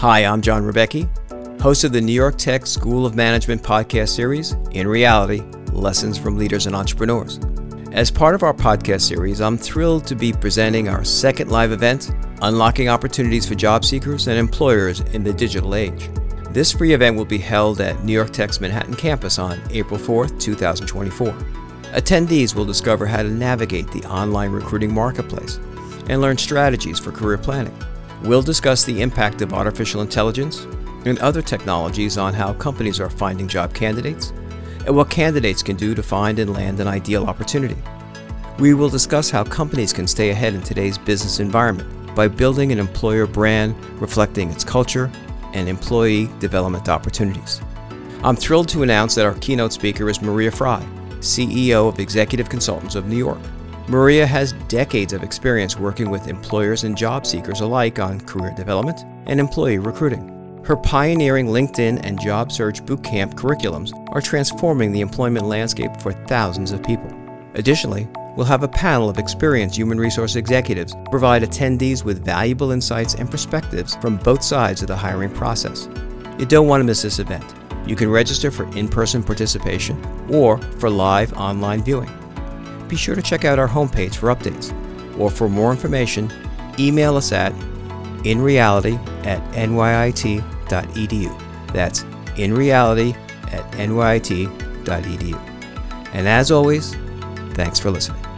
Hi, I'm John Rebecchi, host of the New York Tech School of Management podcast series, In Reality Lessons from Leaders and Entrepreneurs. As part of our podcast series, I'm thrilled to be presenting our second live event, Unlocking Opportunities for Job Seekers and Employers in the Digital Age. This free event will be held at New York Tech's Manhattan campus on April 4th, 2024. Attendees will discover how to navigate the online recruiting marketplace and learn strategies for career planning. We'll discuss the impact of artificial intelligence and other technologies on how companies are finding job candidates and what candidates can do to find and land an ideal opportunity. We will discuss how companies can stay ahead in today's business environment by building an employer brand reflecting its culture and employee development opportunities. I'm thrilled to announce that our keynote speaker is Maria Frey, CEO of Executive Consultants of New York. Maria has decades of experience working with employers and job seekers alike on career development and employee recruiting. Her pioneering LinkedIn and job search bootcamp curriculums are transforming the employment landscape for thousands of people. Additionally, we'll have a panel of experienced human resource executives provide attendees with valuable insights and perspectives from both sides of the hiring process. You don't want to miss this event. You can register for in person participation or for live online viewing be sure to check out our homepage for updates. Or for more information, email us at inreality at nyit.edu. That's inreality at nyit.edu. And as always, thanks for listening.